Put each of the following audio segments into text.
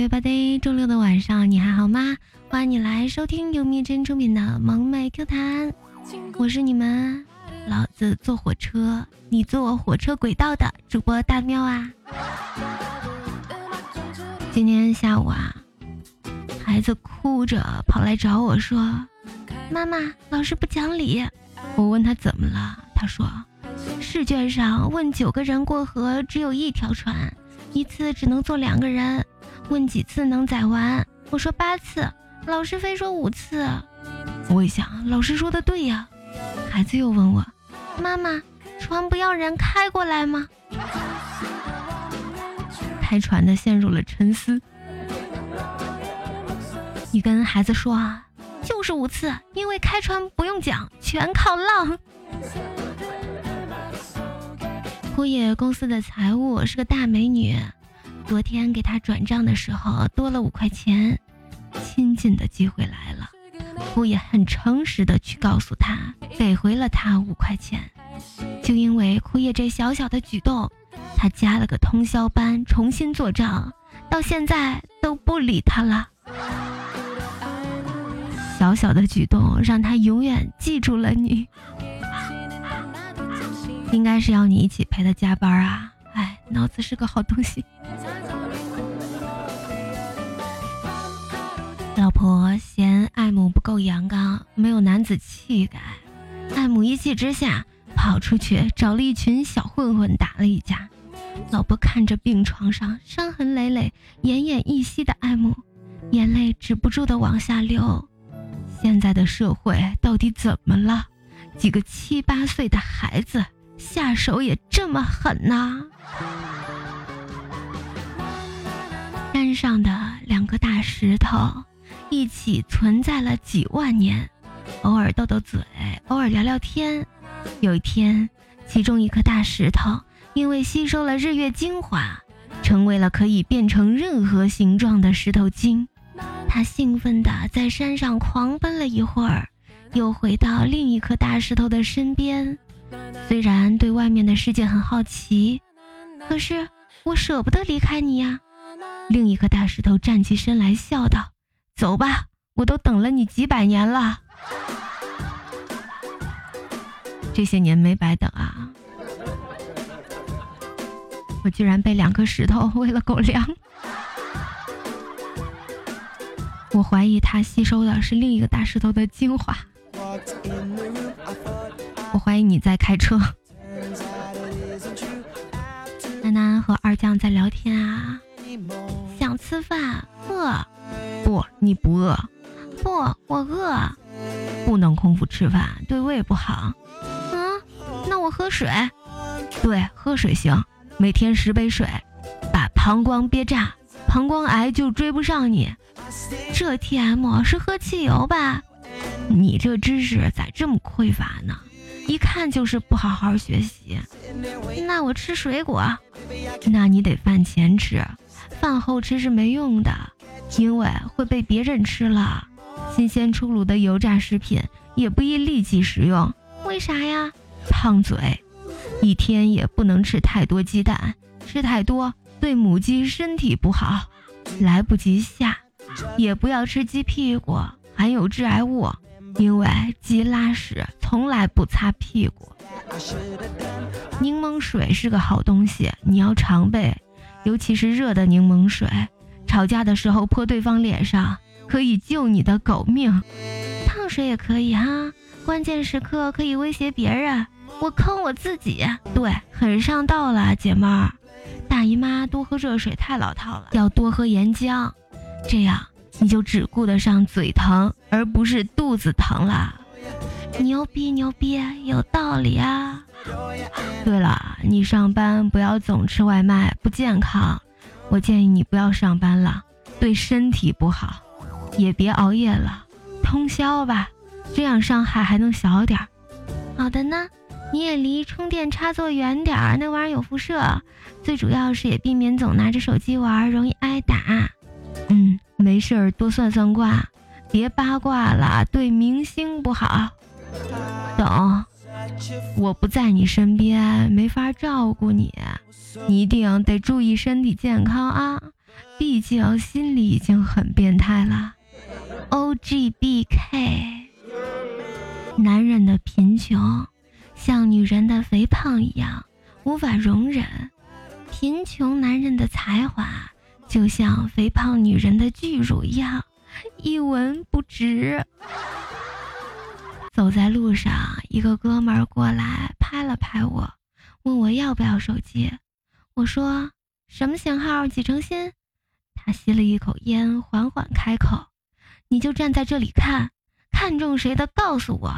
everybody，周六的晚上你还好吗？欢迎你来收听由蜜珍出品的萌妹 Q 弹，我是你们老子坐火车，你坐火车轨道的主播大喵啊。今天下午啊，孩子哭着跑来找我说：“妈妈，老师不讲理。”我问他怎么了，他说：“试卷上问九个人过河，只有一条船。”一次只能坐两个人，问几次能宰完？我说八次，老师非说五次。我一想，老师说的对呀。孩子又问我：“妈妈，船不要人开过来吗？”开船的陷入了沉思。你跟孩子说啊，就是五次，因为开船不用桨，全靠浪。枯叶公司的财务是个大美女，昨天给他转账的时候多了五块钱，亲近的机会来了。枯叶很诚实的去告诉他，给回了他五块钱。就因为枯叶这小小的举动，他加了个通宵班重新做账，到现在都不理他了。小小的举动让他永远记住了你。应该是要你一起陪他加班啊！哎，脑子是个好东西。老婆嫌爱母不够阳刚，没有男子气概，爱母一气之下跑出去找了一群小混混打了一架。老婆看着病床上伤痕累累、奄奄一息的爱母，眼泪止不住的往下流。现在的社会到底怎么了？几个七八岁的孩子。下手也这么狠呐！山上的两个大石头一起存在了几万年，偶尔斗斗嘴，偶尔聊聊天。有一天，其中一颗大石头因为吸收了日月精华，成为了可以变成任何形状的石头精。他兴奋地在山上狂奔了一会儿，又回到另一颗大石头的身边。虽然对外面的世界很好奇，可是我舍不得离开你呀。另一颗大石头站起身来，笑道：“走吧，我都等了你几百年了，这些年没白等啊！我居然被两颗石头喂了狗粮。我怀疑它吸收的是另一个大石头的精华。”我怀疑你在开车。楠楠和二酱在聊天啊，想吃饭，饿。不，你不饿。不，我饿。不能空腹吃饭，对胃不好。嗯，那我喝水。对，喝水行，每天十杯水，把膀胱憋炸，膀胱癌就追不上你。这 T M 是喝汽油吧？你这知识咋这么匮乏呢？一看就是不好好学习。那我吃水果，那你得饭前吃，饭后吃是没用的，因为会被别人吃了。新鲜出炉的油炸食品也不宜立即食用，为啥呀？烫嘴。一天也不能吃太多鸡蛋，吃太多对母鸡身体不好，来不及下。也不要吃鸡屁股，含有致癌物。因为鸡拉屎从来不擦屁股。柠檬水是个好东西，你要常备，尤其是热的柠檬水。吵架的时候泼对方脸上，可以救你的狗命。烫水也可以哈，关键时刻可以威胁别人。我坑我自己，对，很上道了，姐妹儿。大姨妈多喝热水太老套了，要多喝岩浆，这样。你就只顾得上嘴疼，而不是肚子疼了。牛逼牛逼，有道理啊！对了，你上班不要总吃外卖，不健康。我建议你不要上班了，对身体不好。也别熬夜了，通宵吧，这样伤害还能小点儿。好的呢，你也离充电插座远点儿，那玩意儿有辐射。最主要是也避免总拿着手机玩，容易挨打。嗯。没事儿，多算算卦，别八卦了，对明星不好。懂？我不在你身边，没法照顾你，你一定得注意身体健康啊！毕竟心里已经很变态了。O G B K，男人的贫穷像女人的肥胖一样无法容忍，贫穷男人的才华就像肥胖女人的巨乳一样一文不值。走在路上，一个哥们儿过来拍了拍我，问我要不要手机。我说什么型号几成新？他吸了一口烟，缓缓开口：“你就站在这里看，看中谁的告诉我，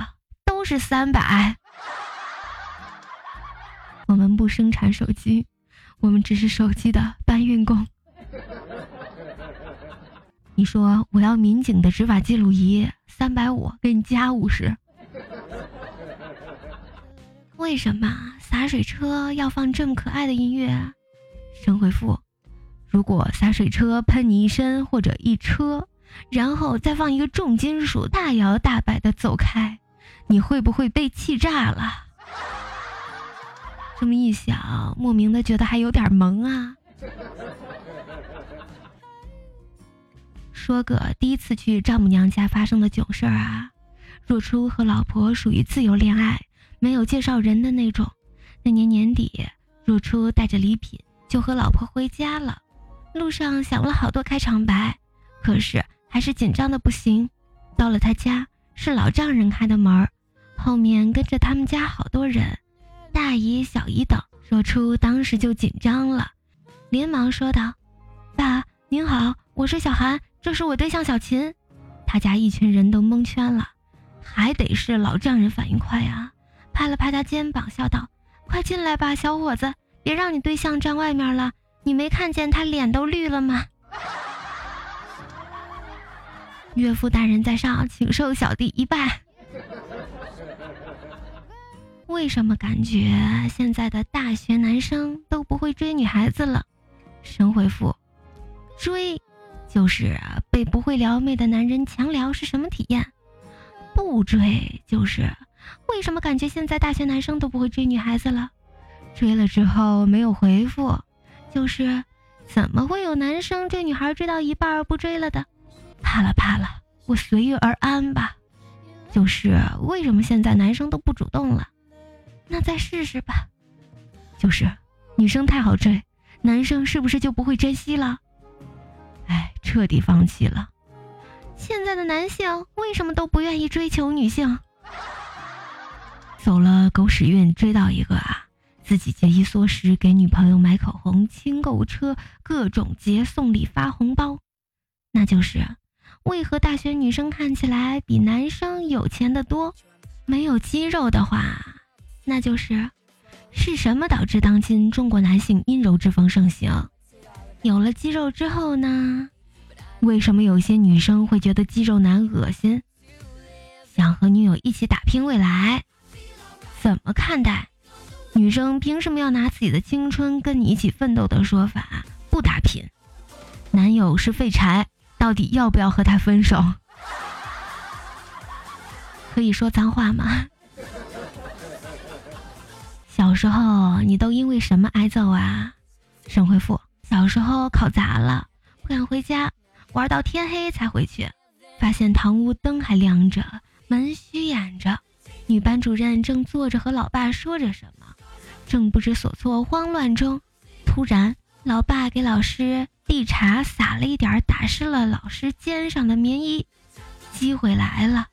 都是三百。我们不生产手机，我们只是手机的搬运工。你说我要民警的执法记录仪，三百五，给你加五十。为什么洒水车要放这么可爱的音乐？神回复：如果洒水车喷你一身或者一车，然后再放一个重金属大摇大摆的走开，你会不会被气炸了？这么一想，莫名的觉得还有点萌啊。说个第一次去丈母娘家发生的囧事儿啊。若初和老婆属于自由恋爱，没有介绍人的那种。那年年底，若初带着礼品就和老婆回家了，路上想了好多开场白，可是还是紧张的不行。到了他家，是老丈人开的门，后面跟着他们家好多人，大姨、小姨等。若初当时就紧张了，连忙说道：“爸，您好，我是小韩，这是我对象小琴。”他家一群人都蒙圈了。还得是老丈人反应快啊！拍了拍他肩膀，笑道：“快进来吧，小伙子，别让你对象站外面了。你没看见他脸都绿了吗？”岳父大人在上，请受小弟一拜。为什么感觉现在的大学男生都不会追女孩子了？神回复：追，就是被不会撩妹的男人强撩是什么体验？不追就是，为什么感觉现在大学男生都不会追女孩子了？追了之后没有回复，就是，怎么会有男生追女孩追到一半不追了的？怕了怕了，我随遇而安吧。就是，为什么现在男生都不主动了？那再试试吧。就是，女生太好追，男生是不是就不会珍惜了？哎，彻底放弃了。现在的男性为什么都不愿意追求女性？走了狗屎运，追到一个啊，自己节衣缩食，给女朋友买口红、清购物车，各种节送礼发红包。那就是为何大学女生看起来比男生有钱的多？没有肌肉的话，那就是是什么导致当今中国男性阴柔之风盛行？有了肌肉之后呢？为什么有些女生会觉得肌肉男恶心？想和女友一起打拼未来，怎么看待？女生凭什么要拿自己的青春跟你一起奋斗的说法不打拼？男友是废柴，到底要不要和他分手？可以说脏话吗？小时候你都因为什么挨揍啊？沈回复：小时候考砸了，不敢回家。玩到天黑才回去，发现堂屋灯还亮着，门虚掩着。女班主任正坐着和老爸说着什么，正不知所措、慌乱中，突然，老爸给老师递茶，洒了一点，打湿了老师肩上的棉衣。机会来了，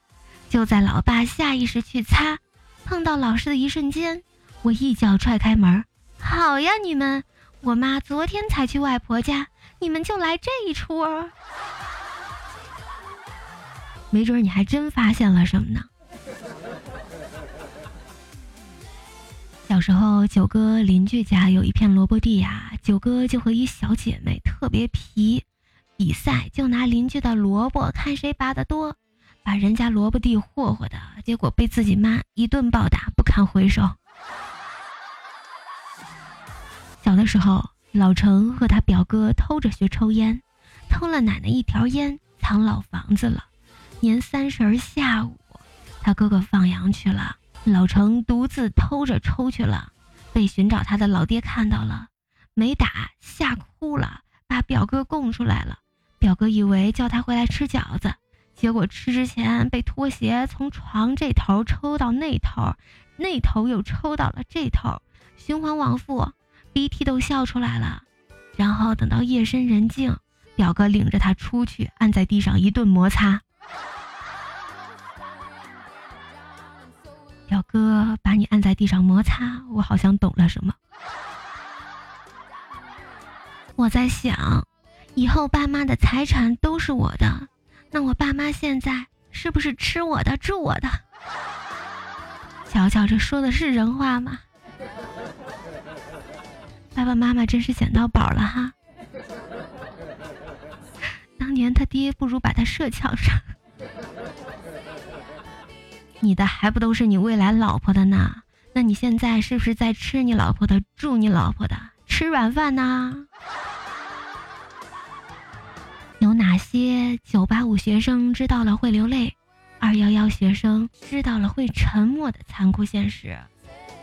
就在老爸下意识去擦，碰到老师的一瞬间，我一脚踹开门。好呀，你们，我妈昨天才去外婆家。你们就来这一出儿，没准你还真发现了什么呢。小时候，九哥邻居家有一片萝卜地呀，九哥就和一小姐妹特别皮，比赛就拿邻居的萝卜看谁拔得多，把人家萝卜地霍霍的，结果被自己妈一顿暴打，不堪回首。小的时候。老程和他表哥偷着学抽烟，偷了奶奶一条烟，藏老房子了。年三十儿下午，他哥哥放羊去了，老程独自偷着抽去了，被寻找他的老爹看到了，没打，吓哭了，把表哥供出来了。表哥以为叫他回来吃饺子，结果吃之前被拖鞋从床这头抽到那头，那头又抽到了这头，循环往复，鼻涕都笑出来了。然后等到夜深人静，表哥领着他出去，按在地上一顿摩擦。表哥把你按在地上摩擦，我好像懂了什么。我在想，以后爸妈的财产都是我的，那我爸妈现在是不是吃我的、住我的？瞧瞧，这说的是人话吗？爸爸妈妈真是捡到宝了哈！当年他爹不如把他射墙上。你的还不都是你未来老婆的呢？那你现在是不是在吃你老婆的、住你老婆的、吃软饭呢？有哪些九八五学生知道了会流泪，二幺幺学生知道了会沉默的残酷现实？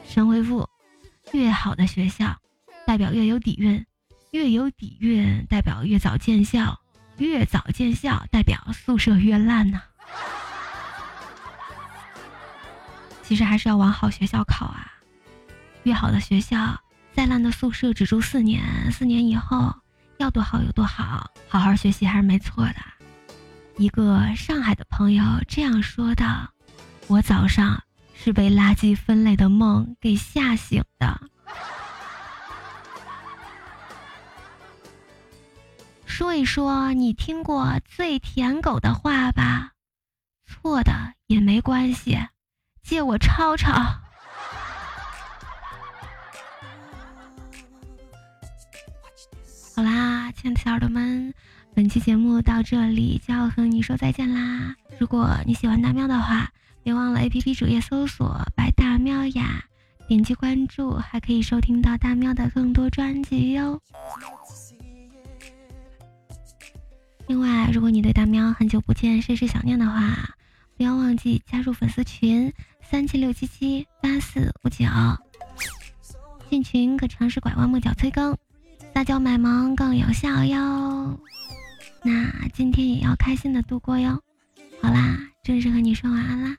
神回复：越好的学校，代表越有底蕴；越有底蕴，代表越早见效；越早见效，代表宿舍越烂呢。其实还是要往好学校考啊！越好的学校，再烂的宿舍只住四年，四年以后要多好有多好，好好学习还是没错的。一个上海的朋友这样说道：“我早上是被垃圾分类的梦给吓醒的。”说一说你听过最舔狗的话吧，错的也没关系。借我抄抄。好啦，亲爱的小耳朵们，本期节目到这里就要和你说再见啦！如果你喜欢大喵的话，别忘了 APP 主页搜索“白大喵呀”，点击关注，还可以收听到大喵的更多专辑哟。另外，如果你对大喵很久不见，甚是想念的话，不要忘记加入粉丝群。三七六七七八四五九，进群可尝试拐弯抹角催更，撒娇卖萌更有效哟。那今天也要开心的度过哟。好啦，正式和你说晚安啦。